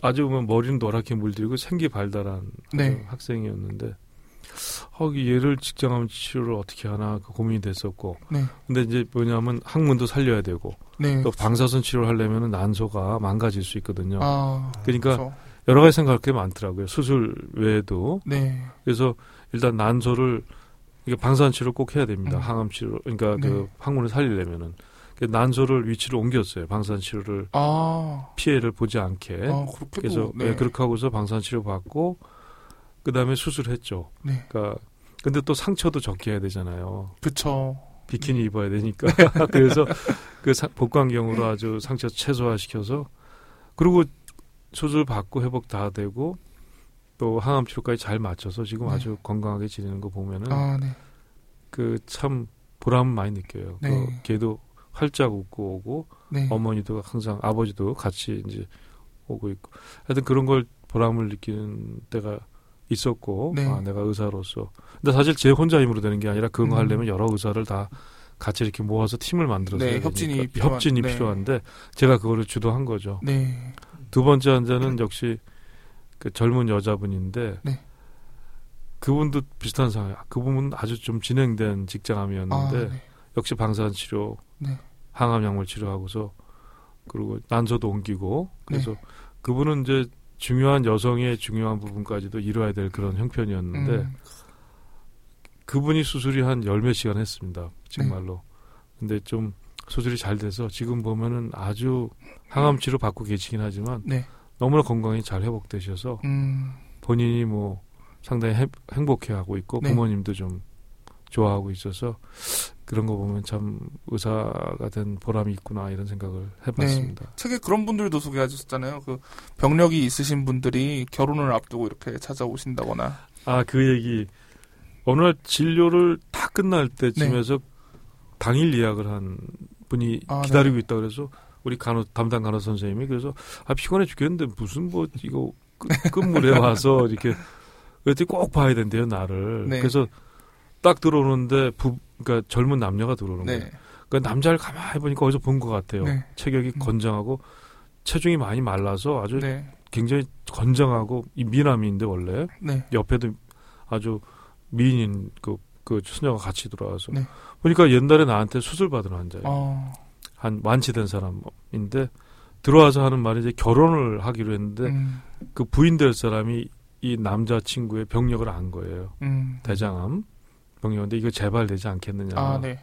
아주 뭐 머리는 노랗게 물들고 생기 발달한 네. 학생이었는데 어, 얘를 직장암 치료를 어떻게 하나 그 고민이 됐었고 네. 근데 이제 뭐냐면 학문도 살려야 되고 네. 또 방사선 치료를 하려면 난소가 망가질 수 있거든요. 아, 그러니까 그렇죠. 여러 가지 생각할 게 많더라고요. 수술 외에도 네. 그래서 일단 난소를 이게 방사선 치료 꼭 해야 됩니다. 음. 항암 치료 그러니까 네. 그 항문을 살리려면은 그 난소를 위치를 옮겼어요. 방사선 치료를 아, 피해를 보지 않게. 아 그래서 네. 예, 그렇게 하고서 방사선 치료 받고 그 다음에 수술했죠. 네. 그러니까 근데 또 상처도 적게 해야 되잖아요. 그쵸. 비키니 입어야 되니까. *laughs* 그래서 그 사- 복강경으로 아주 상처 최소화시켜서 그리고 수술 받고 회복 다 되고 또 항암 치료까지 잘 맞춰서 지금 네. 아주 건강하게 지내는 거 보면은 아, 네. 그참 보람 많이 느껴요. 네. 그 걔도 활짝 웃고 오고 네. 어머니도 항상 아버지도 같이 이제 오고 있고 하여튼 그런 걸 보람을 느끼는 때가 있었고 네. 아 내가 의사로서 근데 사실 제 혼자 힘으로 되는 게 아니라 그거 음. 하려면 여러 의사를 다 같이 이렇게 모아서 팀을 만들어서 네, 협진이. 필요한- 협진이 네. 필요한데 제가 그거를 주도한 거죠. 네. 두 번째 환자는 역시 그 젊은 여자분인데 네. 그분도 비슷한 상황. 그분은 아주 좀 진행된 직장암이었는데 아, 네. 역시 방사선 치료, 네. 항암 약물 치료하고서 그리고 난소도 옮기고 그래서 네. 그분은 이제 중요한 여성의 중요한 부분까지도 이뤄야 될 그런 형편이었는데 음, 그분이 수술이 한 열 몇 시간 했습니다. 정말로. 네. 근데 좀 수술이 잘 돼서 지금 보면은 아주 항암 치료 받고 계시긴 하지만 네. 너무나 건강이 잘 회복되셔서 음, 본인이 뭐 상당히 해- 행복해하고 있고 네. 부모님도 좀 좋아하고 있어서 그런 거 보면 참 의사가 된 보람이 있구나 이런 생각을 해봤습니다. 책에 그런 분들도 소개하셨잖아요. 그 병력이 있으신 분들이 결혼을 앞두고 이렇게 찾아오신다거나. 아 그 얘기 어느 날 진료를 다 끝날 때쯤에서 당일 예약을 한 분이 아, 기다리고 있다 그래서 우리 간호 담당 간호 선생님이 그래서 아 피곤해 죽겠는데 무슨 뭐 이거 끝- 끝물에 *laughs* 와서 이렇게 그랬더니 꼭 봐야 된대요 나를 네. 그래서 딱 들어오는데 부 그러니까 젊은 남녀가 들어오는 거예요 네. 그 남자를 가만히 보니까 어디서 본 것 같아요 네. 체격이 음. 건장하고 체중이 많이 말라서 아주 네. 굉장히 건장하고 이 미남인데 원래 네. 옆에도 아주 미인인 그, 그 수녀가 같이 들어와서 네. 보니까 옛날에 나한테 수술 받은 환자예요. 어, 한 완치된 사람인데 들어와서 하는 말이 이제 결혼을 하기로 했는데 음, 그 부인 될 사람이 이 남자 친구의 병력을 안 거예요. 음. 대장암 병력인데 이거 재발되지 않겠느냐. 아, 네.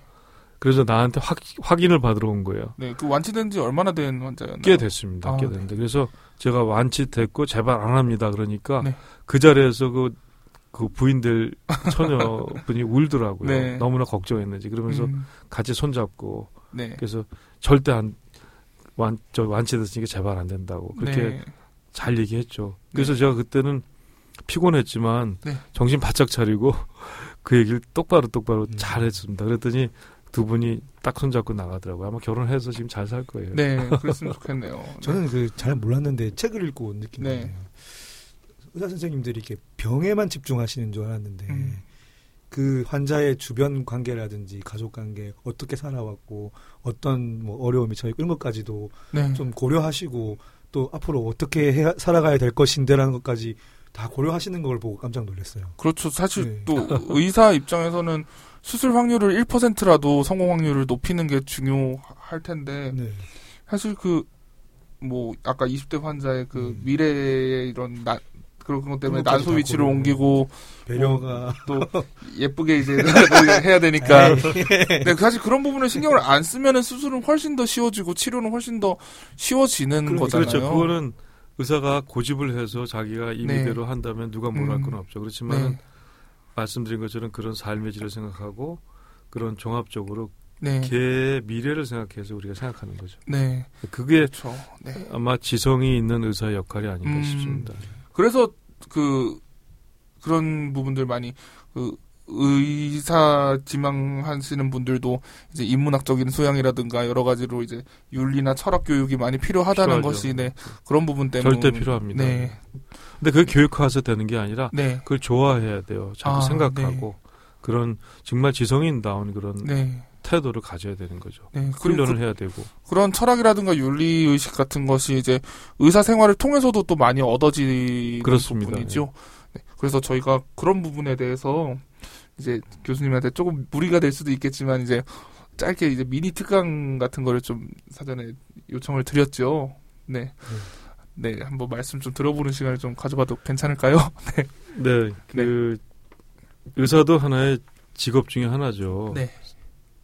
그래서 나한테 확, 확인을 받으러 온 거예요. 네. 그 완치된 지 얼마나 된 환자였나요? 꽤 됐습니다. 아, 꽤 네. 됐는데 그래서 제가 완치됐고 재발 안 합니다. 그러니까 네. 그 자리에서 그, 그 부인들 *laughs* 처녀분이 울더라고요. 네. 너무나 걱정했는지 그러면서 음, 같이 손잡고 네. 그래서 절대 안 완, 저 완치됐으니까 재발 안 된다고 그렇게 네. 잘 얘기했죠. 그래서 네. 제가 그때는 피곤했지만 네. 정신 바짝 차리고 그 얘기를 똑바로 똑바로 음. 잘 했습니다. 그랬더니 두 분이 딱 손잡고 나가더라고요. 아마 결혼해서 지금 잘 살 거예요. 네. *laughs* 그랬으면 좋겠네요. 저는 그 잘 몰랐는데 책을 읽고 느낀 네. 거예요. 의사 선생님들이 이렇게 병에만 집중하시는 줄 알았는데 음. 그 환자의 주변 관계라든지 가족 관계 어떻게 살아왔고 어떤 뭐 어려움이 처했고 이런 것까지도 네. 좀 고려하시고 또 앞으로 어떻게 해, 살아가야 될 것인데라는 것까지 다 고려하시는 걸 보고 깜짝 놀랐어요. 그렇죠. 사실 네. 또 *laughs* 의사 입장에서는 수술 확률을 1%라도 성공 확률을 높이는 게 중요할 텐데 네. 사실 그 뭐 아까 20대 환자의 그 음. 미래의 이런 나 그런 것 때문에 난소 다 위치를. 옮기고 배려가 또 예쁘게 이제 *laughs* 해야 되니까 근데 사실 그런 부분을 신경을 안 쓰면은 수술은 훨씬 더 쉬워지고 치료는 훨씬 더 쉬워지는 그럼- 거잖아요. 그렇죠. 그거는 의사가 고집을 해서 자기가 임의대로 한다면 누가 뭘할 음. 건 없죠. 그렇지만 네. 말씀드린 것처럼 그런 삶의 질을 생각하고 그런 종합적으로 네. 개의 미래를 생각해서 우리가 생각하는 거죠. 네. 그게 그렇죠. 네. 아마 지성이 있는 의사의 역할이 아닌가 음. 싶습니다. 그래서 그 그런 부분들 많이 그 의사 지망하시는 분들도 이제 인문학적인 소양이라든가 여러 가지로 이제 윤리나 철학 교육이 많이 필요하다는 필요하죠. 것이 네 그런 부분 때문에 절대 필요합니다. 네. 근데 그게 교육화해서 되는 게 아니라 네. 그걸 좋아해야 돼요. 자꾸 아, 생각하고 그런 정말 지성인다운 그런 네. 태도를 가져야 되는 거죠. 네. 훈련을 해야 되고. 그, 런 철학이라든가 윤리 의식 같은 것이 이제 의사 생활을 통해서도 또 많이 얻어지는 그렇습니다. 부분이죠. 네. 그래서 저희가 그런 부분에 대해서 이제 교수님한테 조금 무리가 될 수도 있겠지만 이제 짧게 이제 미니 특강 같은 거를 좀 사전에 요청을 드렸죠. 네. 네, 한번 말씀 좀 들어보는 시간을 좀 가져봐도 괜찮을까요? *laughs* 네, 그 의사도 하나의 직업 중에 하나죠. 네.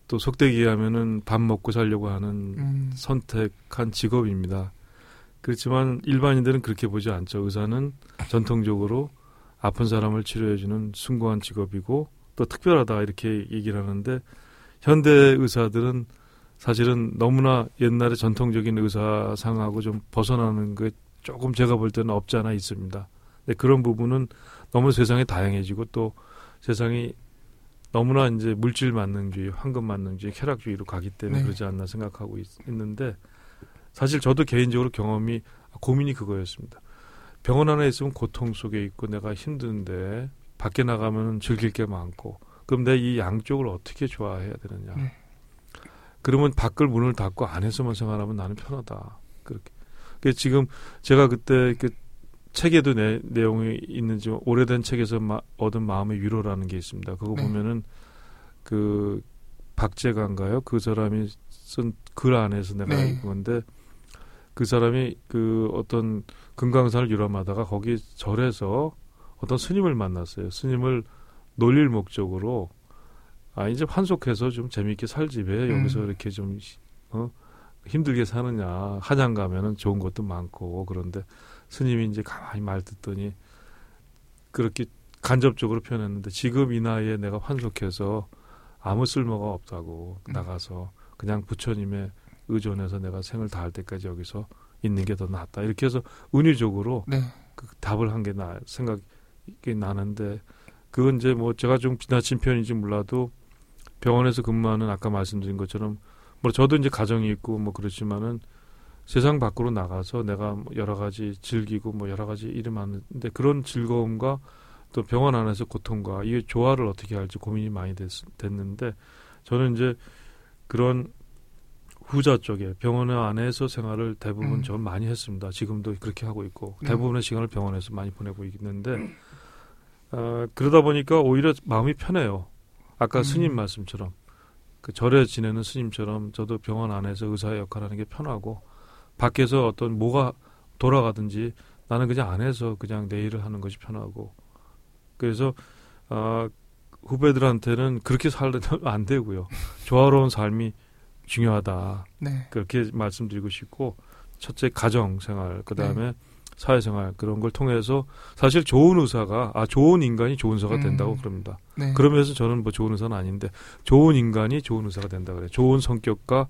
또 속되게 하면은 밥 먹고 살려고 하는 음, 선택한 직업입니다. 그렇지만 일반인들은 그렇게 보지 않죠. 의사는 전통적으로 아픈 사람을 치료해주는 숭고한 직업이고 또 특별하다 이렇게 얘기를 하는데 현대 의사들은 사실은 너무나 옛날에 전통적인 의사상하고 좀 벗어나는 게 조금 제가 볼 때는 없지 않아 있습니다. 근데 그런 부분은 너무 세상이 다양해지고 또 세상이 너무나 이제 물질 만능주의, 황금 만능주의, 쾌락주의로 가기 때문에 네. 그러지 않나 생각하고 있, 는데 사실 저도 개인적으로 경험이 고민이 그거였습니다. 병원 안에 있으면 고통 속에 있고 내가 힘든데 밖에 나가면 즐길 게 많고 그럼 내이 양쪽을 어떻게 좋아해야 되느냐? 네. 그러면 밖을 문을 닫고 안에서만 생활하면 나는 편하다. 그렇게. 그 지금 제가 그때 그 책에도 내, 내용이 있는지 오래된 책에서 마, 얻은 마음의 위로라는 게 있습니다. 그거 네. 보면은 그 박재가인가요? 그 사람이 쓴 글 안에서 내가 네. 읽은 건데 그 사람이 그 어떤 금강산을 유람하다가 거기 절에서 어떤 스님을 만났어요. 스님을 놀릴 목적으로 아 이제 환속해서 좀 재미있게 살지 왜 음. 여기서 이렇게 좀 어? 힘들게 사느냐 한양 가면은 좋은 것도 많고 그런데 스님이 이제 가만히 말 듣더니 그렇게 간접적으로 표현했는데 지금 이 나이에 내가 환속해서 아무 쓸모가 없다고 음. 나가서 그냥 부처님의 의존해서 내가 생을 다할 때까지 여기서 있는 게 더 낫다 이렇게 해서 은유적으로 네. 그 답을 한 게 나 생각 이 나는데 그건 이제 뭐 제가 좀 지나친 표현인지 몰라도 병원에서 근무하는 아까 말씀드린 것처럼 뭐 저도 이제 가정이 있고 뭐 그렇지만은 세상 밖으로 나가서 내가 뭐 여러 가지 즐기고 뭐 여러 가지 일이 많은데 그런 즐거움과 또 병원 안에서 고통과 이 조화를 어떻게 할지 고민이 많이 됐, 됐는데 저는 이제 그런 후자 쪽에 병원 안에서 생활을 대부분 음. 전 많이 했습니다. 지금도 그렇게 하고 있고 네. 대부분의 시간을 병원에서 많이 보내고 있는데 어, 그러다 보니까 오히려 마음이 편해요. 아까 음. 스님 말씀처럼 그 절에 지내는 스님처럼 저도 병원 안에서 의사의 역할하는 게 편하고 밖에서 어떤 뭐가 돌아가든지 나는 그냥 안에서 그냥 내 일을 하는 것이 편하고 그래서 아 후배들한테는 그렇게 살면 *laughs* 안 되고요. 조화로운 삶이 중요하다. 네. 그렇게 말씀드리고 싶고 첫째 가정 생활 그다음에 사회생활 그런 걸 통해서 사실 좋은 의사가 아 좋은 인간이 좋은 의사가 된다고 음. 그럽니다. 네. 그러면서 저는 뭐 좋은 의사는 아닌데 좋은 인간이 좋은 의사가 된다 그래요. 좋은 성격과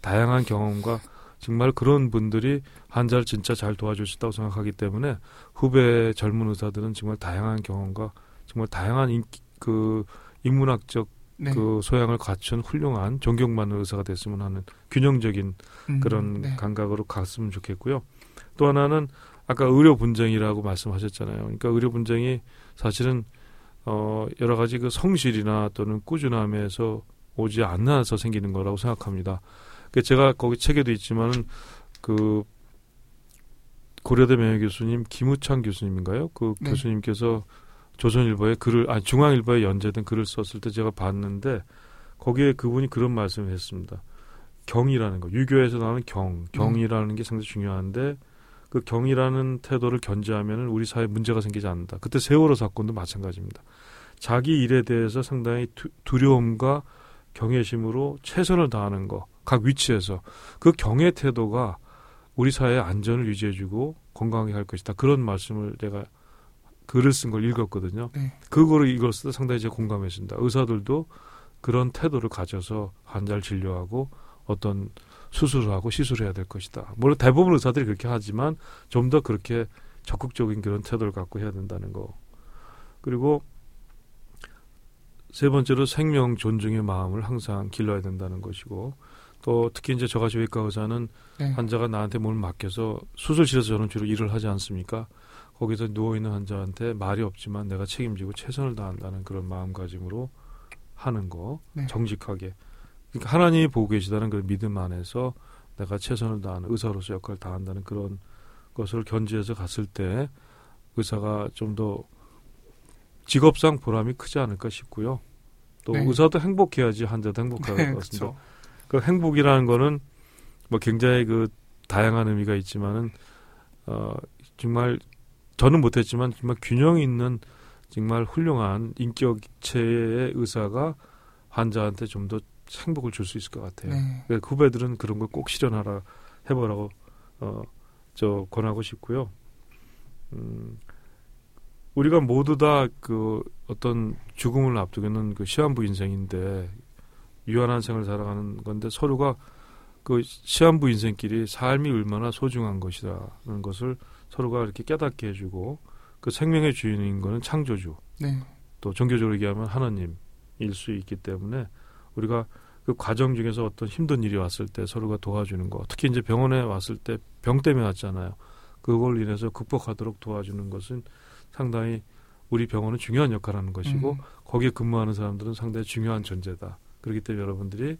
다양한 경험과 정말 그런 분들이 환자를 진짜 잘 도와줄 수 있다고 생각하기 때문에 후배 젊은 의사들은 정말 다양한 경험과 정말 다양한 인, 그 인문학적 네. 그 소양을 갖춘 훌륭한 존경받는 의사가 됐으면 하는 균형적인 음, 그런 네. 감각으로 갔으면 좋겠고요. 또 하나는 아까 의료 분쟁이라고 말씀하셨잖아요. 그러니까 의료 분쟁이 사실은 어 여러 가지 그 성실이나 또는 꾸준함에서 오지 않아서 생기는 거라고 생각합니다. 그 제가 거기 책에도 있지만은 그 고려대 명예 교수님 김우창 교수님인가요? 그 네. 교수님께서 조선일보에 글을 아 중앙일보에 연재된 글을 썼을 때 제가 봤는데 거기에 그분이 그런 말씀을 했습니다. 경이라는 거 유교에서 나오는 경 경이라는 게 상당히 중요한데 그 경이라는 태도를 견제하면 우리 사회에 문제가 생기지 않는다. 그때 세월호 사건도 마찬가지입니다. 자기 일에 대해서 상당히 두, 두려움과 경외심으로 최선을 다하는 거 각 위치에서 그 경의 태도가 우리 사회의 안전을 유지해주고 건강하게 할 것이다. 그런 말씀을 내가 글을 쓴 걸 읽었거든요. 네. 그거를 읽었을 때 상당히 제가 공감했습니다. 의사들도 그런 태도를 가져서 환자를 진료하고 어떤 수술을 하고 시술을 해야 될 것이다. 물론 대부분 의사들이 그렇게 하지만 좀 더 그렇게 적극적인 그런 태도를 갖고 해야 된다는 거. 그리고 세 번째로 생명 존중의 마음을 항상 길러야 된다는 것이고 또 특히 이제 저같이 외과 의사는 네. 환자가 나한테 뭘 맡겨서 수술실에서 저는 주로 일을 하지 않습니까? 거기서 누워 있는 환자한테 말이 없지만 내가 책임지고 최선을 다한다는 그런 마음가짐으로 하는 거 네. 정직하게 그러니까 하나님이 보고 계시다는 그 믿음 안에서 내가 최선을 다하는 의사로서 역할을 다한다는 그런 것을 견지해서 갔을 때 의사가 좀 더 직업상 보람이 크지 않을까 싶고요. 또 네. 의사도 행복해야지 환자도 행복할 네, 것 같습니다. 그 행복이라는 거는 뭐 굉장히 그 다양한 의미가 있지만은 어 정말 저는 못했지만 정말 균형 있는 정말 훌륭한 인격체의 의사가 환자한테 좀 더 행복을 줄 수 있을 것 같아요. 네. 그러니까 후배들은 그런 걸 꼭 실현하라 해보라고 어 저 권하고 싶고요. 음 우리가 모두 다 그 어떤 죽음을 앞두고 있는 그 시한부 인생인데 유한한 생을 살아가는 건데 서로가 그 시한부 인생끼리 삶이 얼마나 소중한 것이라는 것을 서로가 이렇게 깨닫게 해주고 그 생명의 주인인 거는 창조주 네. 또 종교적으로 얘기하면 하나님일 수 있기 때문에 우리가 그 과정 중에서 어떤 힘든 일이 왔을 때 서로가 도와주는 거 특히 이제 병원에 왔을 때 병 때문에 왔잖아요 그걸 인해서 극복하도록 도와주는 것은 상당히 우리 병원은 중요한 역할을 하는 것이고 음, 거기에 근무하는 사람들은 상당히 중요한 존재다. 그렇기 때문에 여러분들이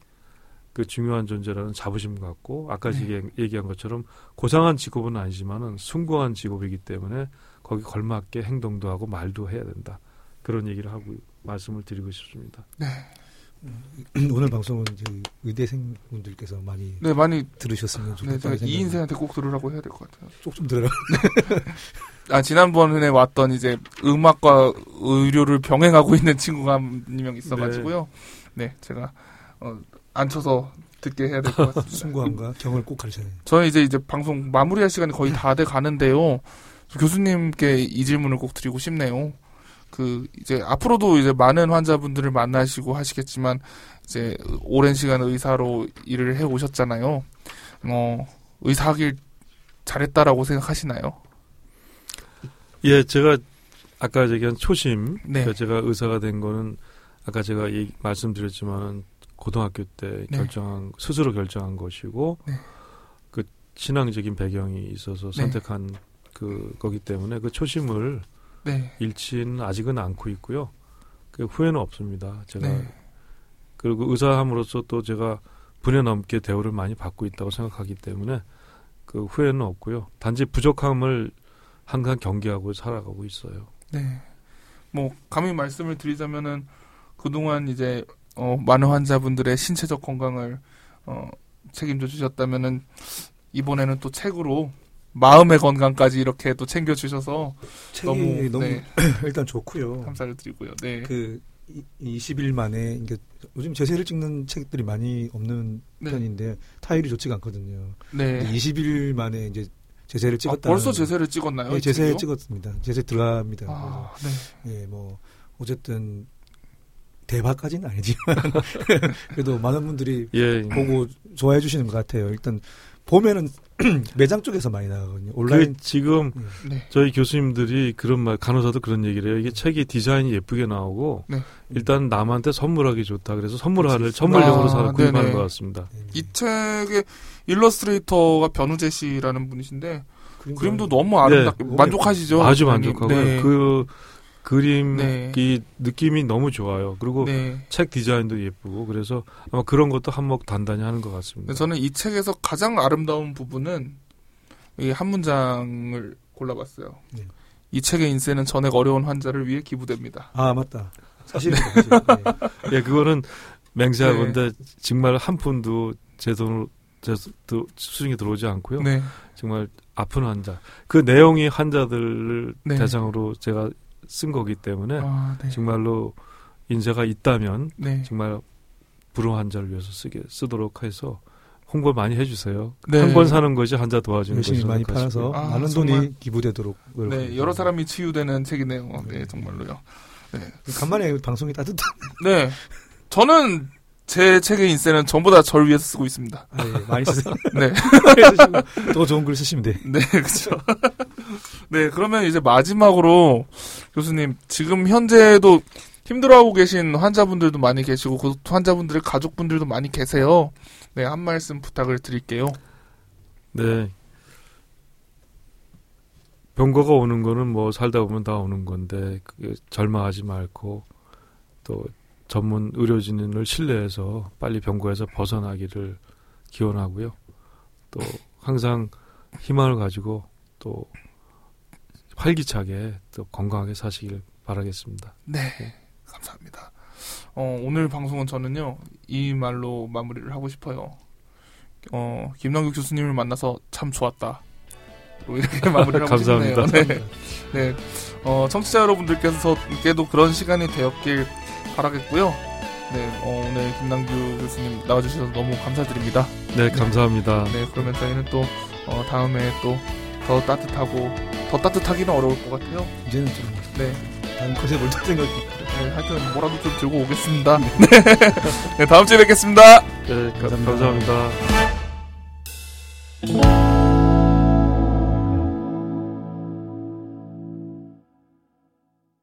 그 중요한 존재라는 자부심 갖고 아까 네. 얘기- 얘기한 것처럼 고상한 직업은 아니지만은 숭고한 직업이기 때문에 거기 걸맞게 행동도 하고 말도 해야 된다. 그런 얘기를 하고 말씀을 드리고 싶습니다. 오늘 방송은 저희 의대생 분들께서 많이 네, 많이 들으셨으면 네, 좋겠다는 제가 생각이 이 인생한테 꼭 들으라고 해야 될 것 같아요. 쪽좀 들어라. *laughs* 아, 지난번에 왔던 이제 음악과 의료를 병행하고 있는 친구가 한 명 있어가지고요. 네, 제가, 어, 앉혀서 듣게 해야 될 것 *laughs* 같습니다. 숭고함과 경을 꼭 가르쳐야 돼요. 저는 이제 이제 방송 마무리할 시간이 거의 다 돼 가는데요. 교수님께 이 질문을 꼭 드리고 싶네요. 그 이제 앞으로도 이제 많은 환자분들을 만나시고 하시겠지만 이제 오랜 시간 의사로 일을 해 오셨잖아요. 어, 의사하길 잘했다라고 생각하시나요? 예, 제가 아까 얘기한 초심, 네. 그러니까 제가 의사가 된 거는 아까 제가 말씀드렸지만은 고등학교 때 네. 결정한 스스로 결정한 것이고 네. 그 신앙적인 배경이 있어서 네. 선택한 그 거기 때문에 그 초심을 네. 잃지는 아직은 않고 있고요. 그 후회는 없습니다. 제가 네. 그리고 의사함으로써 또 제가 분야 넘게 대우를 많이 받고 있다고 생각하기 때문에 그 후회는 없고요. 단지 부족함을 항상 경계하고 살아가고 있어요. 네. 뭐 감히 말씀을 드리자면은 그동안 이제 어, 많은 환자분들의 신체적 건강을 어, 책임져 주셨다면은 이번에는 또 책으로 마음의 건강까지 이렇게 또 챙겨 주셔서 너무, 너무, 네, *clears throat* 일단 좋고요. 감사를 드리고요. 네. 그 이- 20일 만에 이게 요즘 제세를 찍는 책들이 많이 없는 네. 편인데 타율이 좋지가 않거든요. 네. 근데 20일 만에 이제 제세를 아, 찍었다. 벌써 제세를 찍었나요? 예, 이 제세? 찍었습니다. 제세 들어갑니다. 아, 네. 예, 뭐 어쨌든 대박까지는 아니지만 *laughs* 그래도 많은 분들이 예. 보고 좋아해 주시는 것 같아요. 일단 보면은 *clears throat* 매장 쪽에서 많이 나가거든요. 온라인 그 지금 예. 네. 저희 교수님들이 그런 말 간호사도 그런 얘기를 해요. 이게 책이 디자인이 예쁘게 나오고 네. 일단 남한테 선물하기 좋다. 그래서 선물하를 그렇지. 선물용으로 아, 사 구입하는 네네. 것 같습니다. 예, 이 책의 일러스트레이터가 변우재 씨라는 분이신데 그림도 그림도 너무 아름답게 너무 만족하시죠? 아주? 만족하고요. 네. 그 그림이 네. 느낌이 너무 좋아요. 그리고 네. 책 디자인도 예쁘고 그래서 아마 그런 것도 한몫 단단히 하는 것 같습니다. 저는 이 책에서 가장 아름다운 부분은 이 한 문장을 골라봤어요. 네. 이 책의 인쇄는 전액 어려운 환자를 위해 기부됩니다. 아 맞다. 사실입니다. 사실. 예. *laughs* 예, 그거는 맹세하건데 네. 정말 한 푼도 제 돈으로 제 도- 수중에 들어오지 않고요. 네. 정말 아픈 환자. 그 내용이 환자들을 네. 대상으로 제가 쓴 거기 때문에 아, 네. 정말로 인재가 있다면 네. 정말 불우 환자를 위해서 쓰게 쓰도록 해서 홍보 많이 해주세요. 네. 한권 사는 것이 환자 도와주는 열심히 많이. 팔아서 아, 많은 정말. 돈이 기부되도록 네, 노력합니다. 여러 사람이 치유되는 책이네요. 네, 정말로요. 간만에 방송이 따뜻한. *laughs* 네. 저는 제 책의 인쇄는 전부 다 저를 위해서 쓰고 있습니다. 아, 예, 많이 *laughs* 쓰세요. 네. *laughs* 더 좋은 글 쓰시면 돼. 네, 그렇죠. 네, 그러면 이제 마지막으로 교수님 지금 현재도 힘들어하고 계신 환자분들도 많이 계시고 그 환자분들의 가족분들도 많이 계세요. 네, 한 말씀 부탁을 드릴게요. 네. 병거가 오는 거는 뭐 살다 보면 다 오는 건데 절망하지 말고 또 전문 의료진을 신뢰해서 빨리 병고에서 벗어나기를 기원하고요. 또 항상 희망을 가지고 또 활기차게 또 건강하게 사시길 바라겠습니다. 네, 감사합니다. 어, 오늘 방송은 저는요 이 말로 마무리를 하고 싶어요. 어, 김남국 교수님을 만나서 참 좋았다. 뭐 이렇게 *laughs* 마무리를 하고 싶네요. 감사합니다. 네. 네. 어, 청취자 여러분들께서도 그런 시간이 되었길 바라겠고요. 네, 어, 오늘 김남규 교수님 나와주셔서 너무 감사드립니다. 네, 감사합니다. 네, 그러면 저희는 또 어, 다음에 또 더 따뜻하고 더 따뜻하기는 어려울 것 같아요. 이제는 좀 네, 다른 것에 몰 생각이. 네 하여튼 뭐라도 좀 들고 오겠습니다. 네, 네 다음 주에 뵙겠습니다. 네, 가- 감사합니다. 감사합니다.